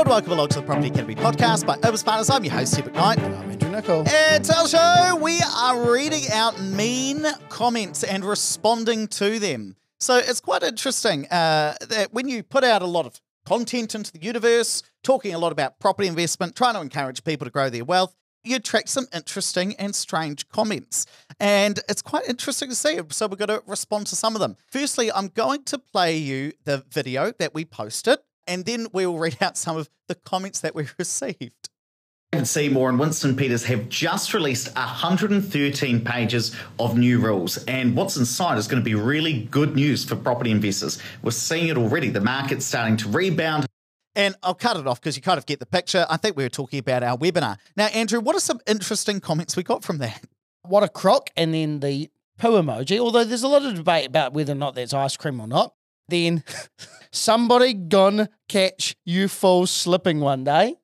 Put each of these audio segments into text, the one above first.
world, welcome along to the Property Academy podcast by Opus Partners. I'm your host, Steve Knight. And I'm Andrew Nicol. And today's show, we are reading out mean comments and responding to them. So it's quite interesting uh, that when you put out a lot of content into the universe, talking a lot about property investment, trying to encourage people to grow their wealth, you attract some interesting and strange comments. And it's quite interesting to see. So we're going to respond to some of them. Firstly, I'm going to play you the video that we posted, and then we'll read out some of the comments that we received. David Seymour and Winston Peters have just released 113 pages of new rules. And what's inside is going to be really good news for property investors. We're seeing it already. The market's starting to rebound. And I'll cut it off because you kind of get the picture. I think we were talking about our webinar. Now, Andrew, what are some interesting comments we got from that? What a crock, and then the poo emoji. Although there's a lot of debate about whether or not that's ice cream or not. Then somebody gonna catch you fools slipping one day.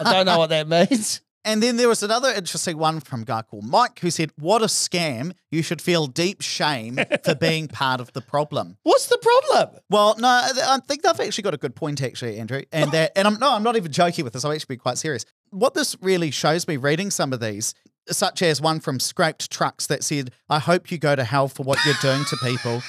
I don't know what that means. And then there was another interesting one from a guy called Mike who said, What a scam. You should feel deep shame for being part of the problem. What's the problem? Well, no, I think they've actually got a good point, actually, Andrew. And that, and I'm no, I'm not even joking with this. I'm actually quite serious. What this really shows me reading some of these, such as one from Scraped Trucks that said, I hope you go to hell for what you're doing to people.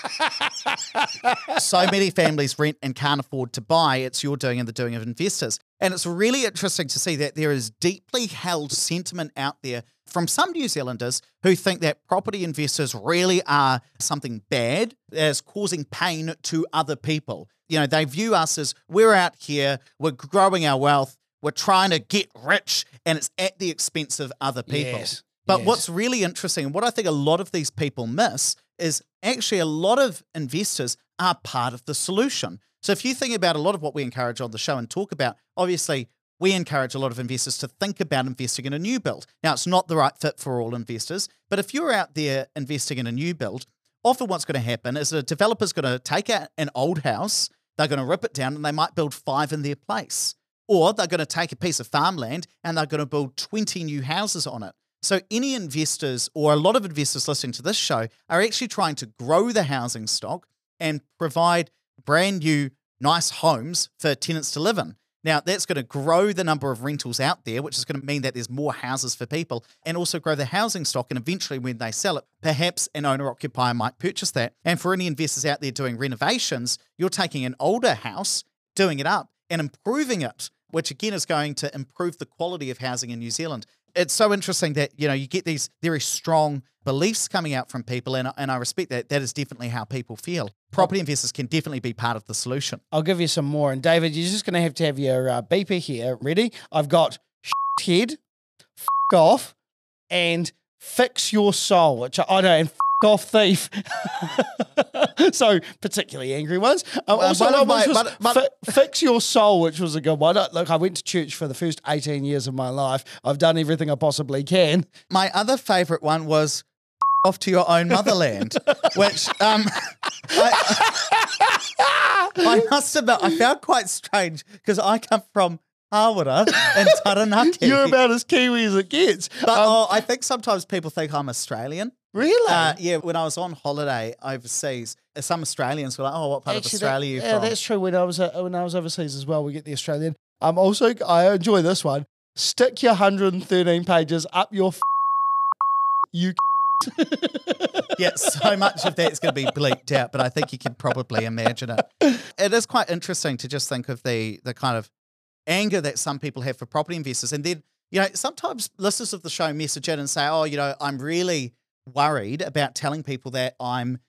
so many families rent and can't afford to buy. It's your doing and the doing of investors. And it's really interesting to see that there is deeply held sentiment out there from some New Zealanders who think that property investors really are something bad as causing pain to other people. You know, they view us as we're out here, we're growing our wealth, we're trying to get rich, and it's at the expense of other people. Yes, But yes. what's really interesting, and what I think a lot of these people miss, is actually a lot of investors are part of the solution. So if you think about a lot of what we encourage on the show and talk about, obviously we encourage a lot of investors to think about investing in a new build. Now it's not the right fit for all investors, but if you're out there investing in a new build, often what's going to happen is a developer's going to take out an old house, they're going to rip it down and they might build five in their place. Or they're going to take a piece of farmland and they're going to build 20 new houses on it. So, any investors or a lot of investors listening to this show are actually trying to grow the housing stock and provide brand new, nice homes for tenants to live in. Now, that's going to grow the number of rentals out there, which is going to mean that there's more houses for people and also grow the housing stock. And eventually, when they sell it, perhaps an owner occupier might purchase that. And for any investors out there doing renovations, you're taking an older house, doing it up, and improving it, which again is going to improve the quality of housing in New Zealand. It's so interesting that you know you get these very strong beliefs coming out from people, and and I respect that. That is definitely how people feel. Property investors can definitely be part of the solution. I'll give you some more. And David, you're just going to have to have your uh, beeper here ready. I've got head, f off, and fix your soul, which I, I know, and f off thief. so particularly angry ones. Um, Uh, also, one my- was but- but- fi- fix your soul, which was a good one. Look, I went to church for the first 18 years of my life. I've done everything I possibly can. My other favorite one was off to your own motherland, which um, I, I must admit I found quite strange because I come from Hawera and Taranaki. You're about as Kiwi as it gets. but Um, oh, I think sometimes people think I'm Australian. Really? Uh, yeah, when I was on holiday overseas, some Australians were like, "Oh, what part of Australia that- are you yeah, from?" that's true. When I was uh, when I was overseas as well, we get the Australian. Um, also, I enjoy this one. Stick your 113 pages up your f- you. yeah, so much of that's going to be bleeped out, but I think you can probably imagine it. It is quite interesting to just think of the the kind of anger that some people have for property investors, and then you know sometimes listeners of the show message in and say, "Oh, you know, I'm really worried about telling people that I'm."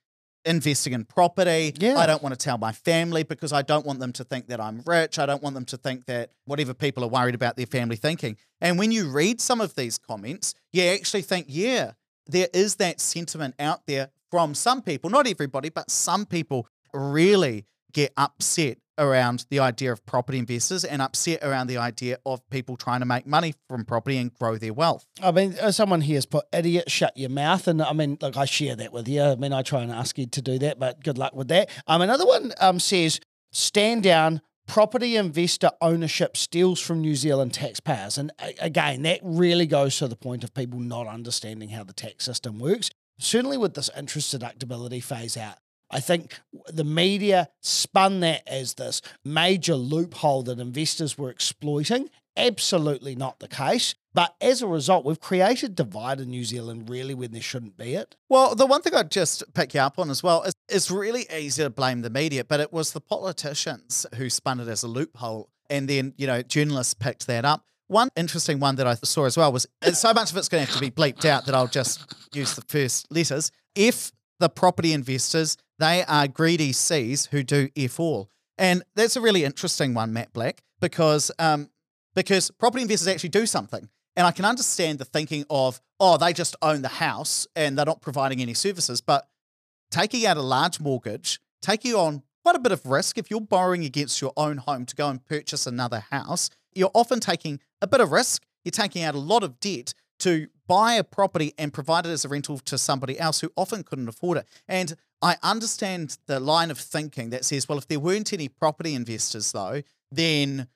Investing in property. Yeah. I don't want to tell my family because I don't want them to think that I'm rich. I don't want them to think that whatever people are worried about their family thinking. And when you read some of these comments, you actually think, yeah, there is that sentiment out there from some people, not everybody, but some people really get upset around the idea of property investors and upset around the idea of people trying to make money from property and grow their wealth. I mean, uh, someone here has put idiot, shut your mouth. And I mean, look, I share that with you. I mean, I try and ask you to do that, but good luck with that. Um, another one um, says, stand down. Property investor ownership steals from New Zealand taxpayers. And again, that really goes to the point of people not understanding how the tax system works. Certainly with this interest deductibility phase out, I think the media spun that as this major loophole that investors were exploiting. Absolutely not the case. But as a result, we've created divide in New Zealand really when there shouldn't be it. Well, the one thing I'd just pick you up on as well is it's really easy to blame the media, but it was the politicians who spun it as a loophole. And then, you know, journalists picked that up. One interesting one that I saw as well was so much of it's going to have to be bleeped out that I'll just use the first letters. If the property investors, they are greedy C's who do F all. And that's a really interesting one, Matt Black, because um, because property investors actually do something. And I can understand the thinking of, oh, they just own the house and they're not providing any services. But taking out a large mortgage, taking on quite a bit of risk, if you're borrowing against your own home to go and purchase another house, you're often taking a bit of risk. You're taking out a lot of debt to buy a property and provide it as a rental to somebody else who often couldn't afford it. And I understand the line of thinking that says, well, if there weren't any property investors, though, then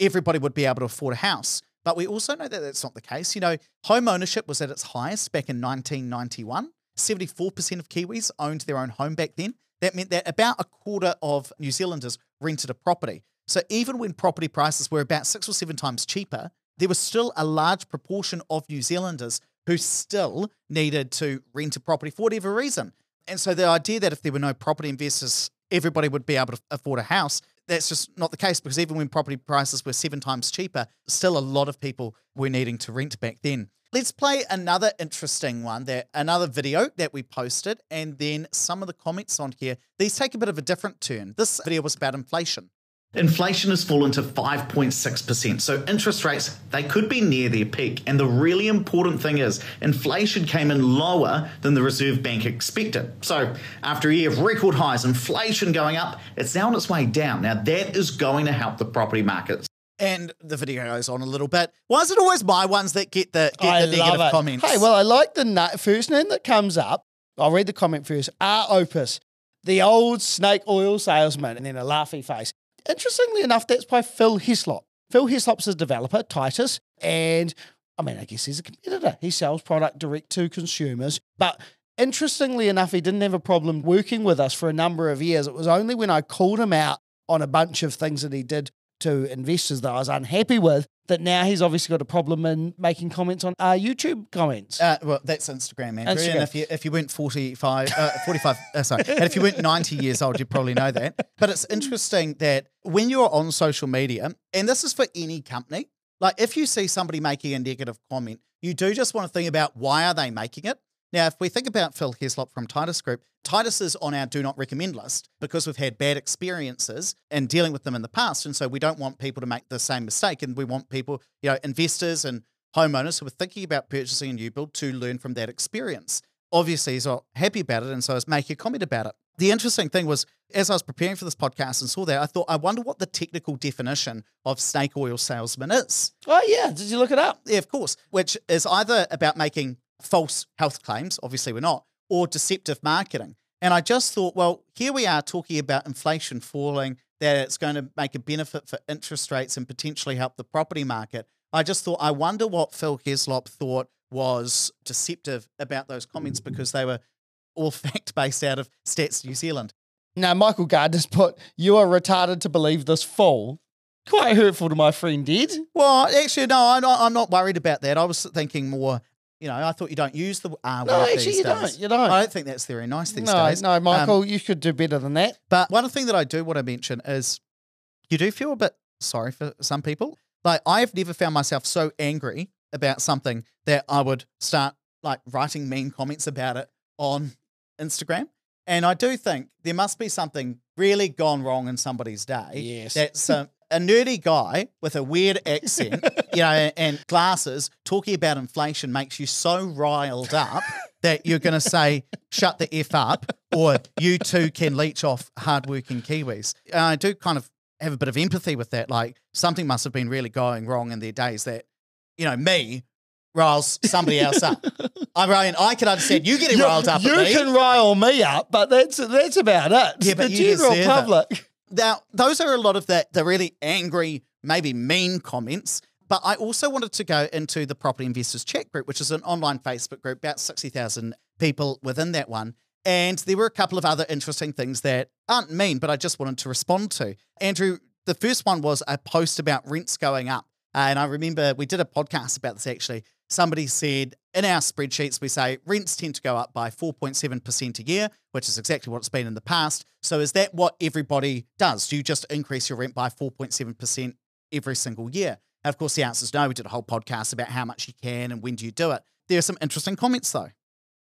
everybody would be able to afford a house. But we also know that that's not the case. You know, home ownership was at its highest back in 1991. 74% of Kiwis owned their own home back then. That meant that about a quarter of New Zealanders rented a property. So even when property prices were about six or seven times cheaper, there was still a large proportion of New Zealanders who still needed to rent a property for whatever reason. And so the idea that if there were no property investors, everybody would be able to afford a house, that's just not the case because even when property prices were seven times cheaper, still a lot of people were needing to rent back then. Let's play another interesting one that another video that we posted and then some of the comments on here. These take a bit of a different turn. This video was about inflation. Inflation has fallen to 5.6%. So interest rates, they could be near their peak. And the really important thing is inflation came in lower than the Reserve Bank expected. So after a year of record highs, inflation going up, it's now on its way down. Now that is going to help the property markets. And the video goes on a little bit. Why is it always my ones that get the, get I the love negative it. comments? Hey, well, I like the na- first name that comes up. I'll read the comment first. R. Opus, the old snake oil salesman, and then a laughy face. Interestingly enough, that's by Phil Hislop. Phil Hislop's a developer, Titus, and I mean, I guess he's a competitor. He sells product direct to consumers. But interestingly enough, he didn't have a problem working with us for a number of years. It was only when I called him out on a bunch of things that he did to investors that I was unhappy with that now he's obviously got a problem in making comments on uh, YouTube comments. Uh, well, that's Instagram, Andrew. Instagram. And if you if you weren't 45, uh, 45 uh, sorry, and if you weren't 90 years old, you'd probably know that. But it's interesting that when you're on social media, and this is for any company, like if you see somebody making a negative comment, you do just want to think about why are they making it? Now, if we think about Phil Heslop from Titus Group, Titus is on our do not recommend list because we've had bad experiences and dealing with them in the past. And so we don't want people to make the same mistake. And we want people, you know, investors and homeowners who are thinking about purchasing a new build to learn from that experience. Obviously, he's not happy about it. And so he's making a comment about it. The interesting thing was, as I was preparing for this podcast and saw that, I thought, I wonder what the technical definition of snake oil salesman is. oh, yeah. Did you look it up? Yeah, of course, which is either about making false health claims, obviously we're not, or deceptive marketing. And I just thought, well, here we are talking about inflation falling, that it's going to make a benefit for interest rates and potentially help the property market. I just thought, I wonder what Phil Heslop thought was deceptive about those comments because they were all fact based out of Stats New Zealand. Now, Michael Gardner's put, You are retarded to believe this fool. Quite hurtful to my friend Ed. Well, actually, no, I'm not, I'm not worried about that. I was thinking more, you know, I thought you don't use the R No, word actually, these you don't. You don't. I don't think that's very nice these no, days. no, Um, Michael, you could do better than that. But one thing that I do want to mention is you do feel a bit sorry for some people. Like I've never found myself so angry about something that I would start like writing mean comments about it on Instagram. And I do think there must be something really gone wrong in somebody's day. Yes. That's um, a nerdy guy with a weird accent, you know, and glasses talking about inflation makes you so riled up that you're going to say, shut the F up, or you too can leech off hardworking Kiwis. And I do kind of have a bit of empathy with that. Like something must have been really going wrong in their days that, you know, me riles somebody else up. I mean, I can understand you getting riled up you can rile me up, but that's that's about it. Yeah, but the you general public. Now, those are a lot of the, the really angry, maybe mean comments. But I also wanted to go into the Property Investors Chat Group, which is an online Facebook group, about 60,000 people within that one. And there were a couple of other interesting things that aren't mean, but I just wanted to respond to. Andrew, the first one was a post about rents going up. And I remember we did a podcast about this actually. Somebody said in our spreadsheets, we say rents tend to go up by 4.7% a year, which is exactly what it's been in the past. So is that what everybody does? Do you just increase your rent by 4.7% every single year? And of course, the answer is no. We did a whole podcast about how much you can and when do you do it. There are some interesting comments though.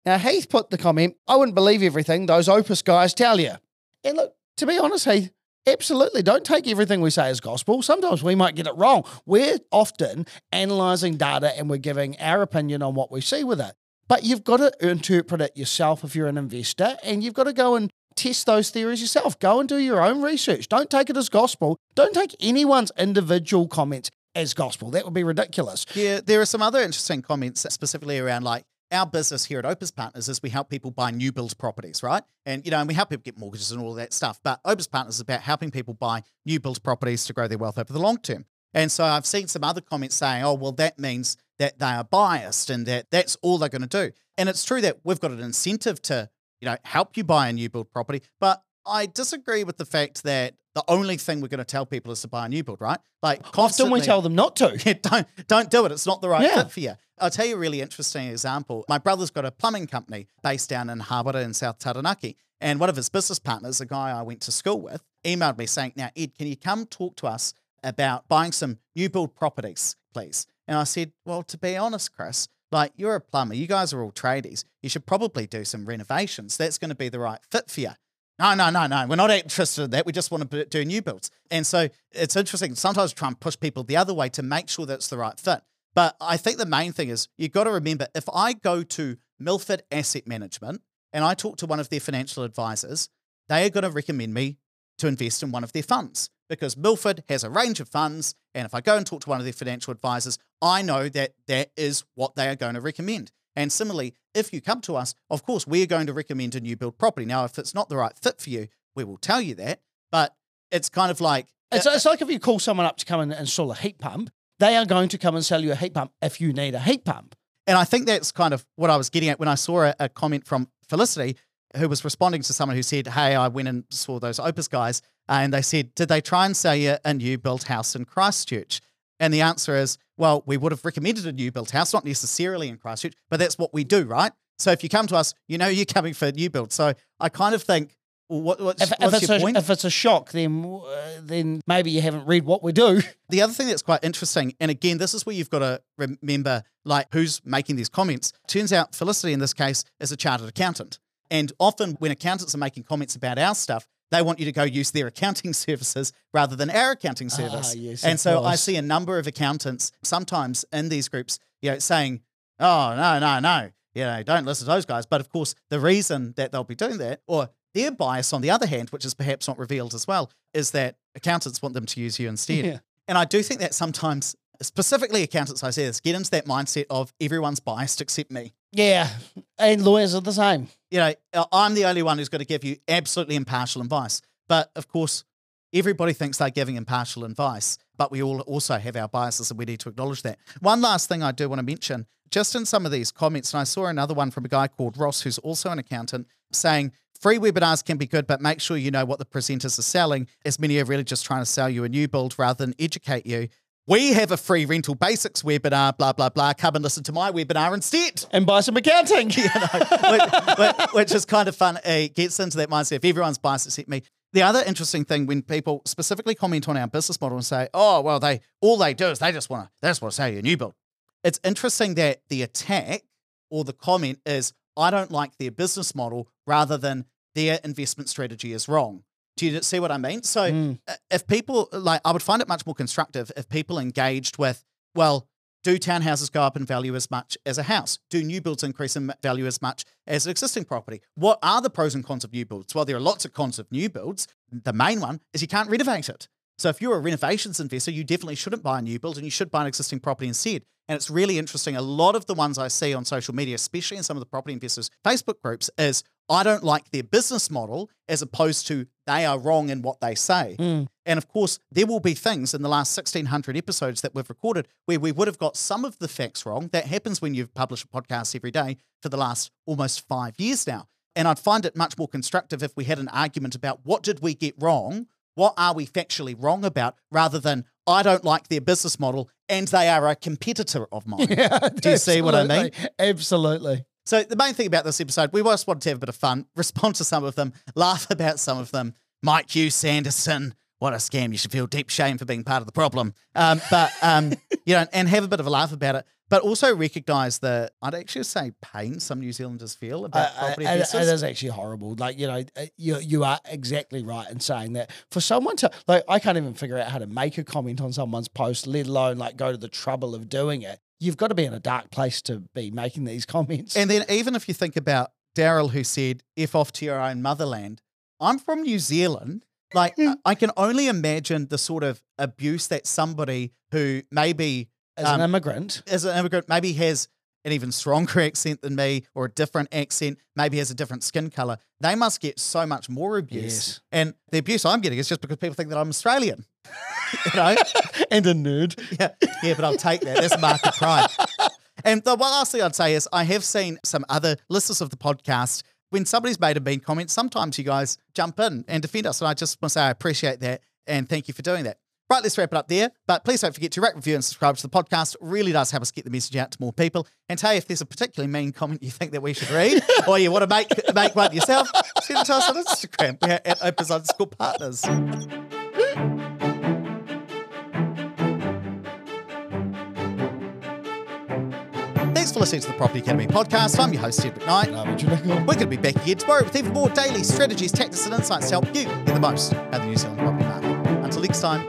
Now, Heath put the comment, I wouldn't believe everything those Opus guys tell you. And look, to be honest, Heath, absolutely don't take everything we say as gospel. Sometimes we might get it wrong. We're often analysing data and we're giving our opinion on what we see with it. But you've got to interpret it yourself if you're an investor, and you've got to go and test those theories yourself. Go and do your own research. Don't take it as gospel. Don't take anyone's individual comments as gospel. That would be ridiculous. Yeah, there are some other interesting comments specifically around like our business here at Opus Partners is we help people buy new build properties, right? And you know, and we help people get mortgages and all that stuff. But Opus Partners is about helping people buy new build properties to grow their wealth over the long term. And so I've seen some other comments saying, "Oh, well, that means that they are biased and that that's all they're going to do." And it's true that we've got an incentive to, you know, help you buy a new build property, but I disagree with the fact that the only thing we're going to tell people is to buy a new build, right? Like Often we tell them not to. yeah, don't don't do it. It's not the right Yeah. fit for you. I'll tell you a really interesting example. My brother's got a plumbing company based down in Hawera in South Taranaki. And one of his business partners, a guy I went to school with, emailed me saying, Now, Ed, can you come talk to us about buying some new build properties, please? And I said, Well, to be honest, Chris, like you're a plumber, you guys are all tradies. You should probably do some renovations. That's going to be the right fit for you. No, no, no, no. We're not interested in that. We just want to do new builds. And so it's interesting. Sometimes try and push people the other way to make sure that it's the right fit. But I think the main thing is you've got to remember if I go to Milford Asset Management and I talk to one of their financial advisors, they are going to recommend me to invest in one of their funds because Milford has a range of funds. And if I go and talk to one of their financial advisors, I know that that is what they are going to recommend. And similarly, if you come to us, of course, we're going to recommend a new build property. Now, if it's not the right fit for you, we will tell you that. But it's kind of like It's, uh, it's like if you call someone up to come and install a heat pump, they are going to come and sell you a heat pump if you need a heat pump. And I think that's kind of what I was getting at when I saw a, a comment from Felicity, who was responding to someone who said, Hey, I went and saw those Opus guys. And they said, Did they try and sell you a new built house in Christchurch? And the answer is, Well, we would have recommended a new built house, not necessarily in Christchurch, but that's what we do, right? So if you come to us, you know you're coming for a new build. So I kind of think, well, what, what's, If, if, it's your a, point? if it's a shock, then uh, then maybe you haven't read what we do. The other thing that's quite interesting, and again, this is where you've got to remember like who's making these comments. Turns out Felicity in this case is a chartered accountant. And often when accountants are making comments about our stuff, they want you to go use their accounting services rather than our accounting service. Ah, yes, and so I see a number of accountants sometimes in these groups, you know, saying, Oh, no, no, no. You know, don't listen to those guys. But of course, the reason that they'll be doing that, or their bias on the other hand, which is perhaps not revealed as well, is that accountants want them to use you instead. Yeah. And I do think that sometimes, specifically accountants, I say this, get into that mindset of everyone's biased except me. Yeah, and lawyers are the same. You know, uh, I'm the only one who's going to give you absolutely impartial advice. But of course, everybody thinks they're giving impartial advice, but we all also have our biases and we need to acknowledge that. One last thing I do want to mention, just in some of these comments, and I saw another one from a guy called Ross, who's also an accountant, saying, Free webinars can be good, but make sure you know what the presenters are selling, as many are really just trying to sell you a new build rather than educate you. We have a free rental basics webinar, blah, blah, blah. Come and listen to my webinar instead. And buy some accounting. which, which- which is kind of fun. It gets into that mindset. If everyone's biased except me. The other interesting thing when people specifically comment on our business model and say, "Oh, well, they all they do is they just want to they just want to sell you a new build." It's interesting that the attack or the comment is, "I don't like their business model," rather than their investment strategy is wrong. Do you see what I mean? So Mm. if people like, I would find it much more constructive if people engaged with, well, do townhouses go up in value as much as a house? Do new builds increase in value as much as an existing property? What are the pros and cons of new builds? Well, there are lots of cons of new builds. The main one is you can't renovate it. So if you're a renovations investor, you definitely shouldn't buy a new build and you should buy an existing property instead. And it's really interesting. A lot of the ones I see on social media, especially in some of the property investors Facebook groups, is I don't like their business model as opposed to they are wrong in what they say. Mm. And of course, there will be things in the last 1600 episodes that we've recorded where we would have got some of the facts wrong. That happens when you've published a podcast every day for the last almost five years now. And I'd find it much more constructive if we had an argument about what did we get wrong? What are we factually wrong about? Rather than I don't like their business model and they are a competitor of mine. Yeah, Do you see what I mean? absolutely. So the main thing about this episode, we just wanted to have a bit of fun, respond to some of them, laugh about some of them. Mike Hugh Sanderson, what a scam! You should feel deep shame for being part of the problem. Um, but um, you know, and have a bit of a laugh about it. But also recognise the I'd actually say pain some New Zealanders feel about Uh, property uh, it- it is actually horrible. Like you know, uh, you you are exactly right in saying that. For someone to like, I can't even figure out how to make a comment on someone's post, let alone like go to the trouble of doing it. You've got to be in a dark place to be making these comments. And then even if you think about Daryl who said, F off to your own motherland, I'm from New Zealand. Like Hmm. I can only imagine the sort of abuse that somebody who maybe As um, an immigrant, as an immigrant maybe has an even stronger accent than me or a different accent, maybe has a different skin color, they must get so much more abuse. Yes. And the abuse I'm getting is just because people think that I'm Australian. you know? and a nerd. yeah, yeah, but I'll take that. That's market pride. And the last thing I'd say is I have seen some other listeners of the podcast. When somebody's made a mean comment, sometimes you guys jump in and defend us. And I just want to say I appreciate that and thank you for doing that. Right, let's wrap it up there. But please don't forget to rate, review, and subscribe to the podcast. It really does help us get the message out to more people. And hey, if there's a particularly mean comment you think that we should read, or you want to make make one yourself, send it to us on Instagram. We're at Opus underscore partners. Thanks for listening to the Property Academy podcast. I'm your host, Ed McKnight. Would you like to- We're going to be back again tomorrow with even more daily strategies, tactics, and insights to help you get the most out of the New Zealand property market. Until next time,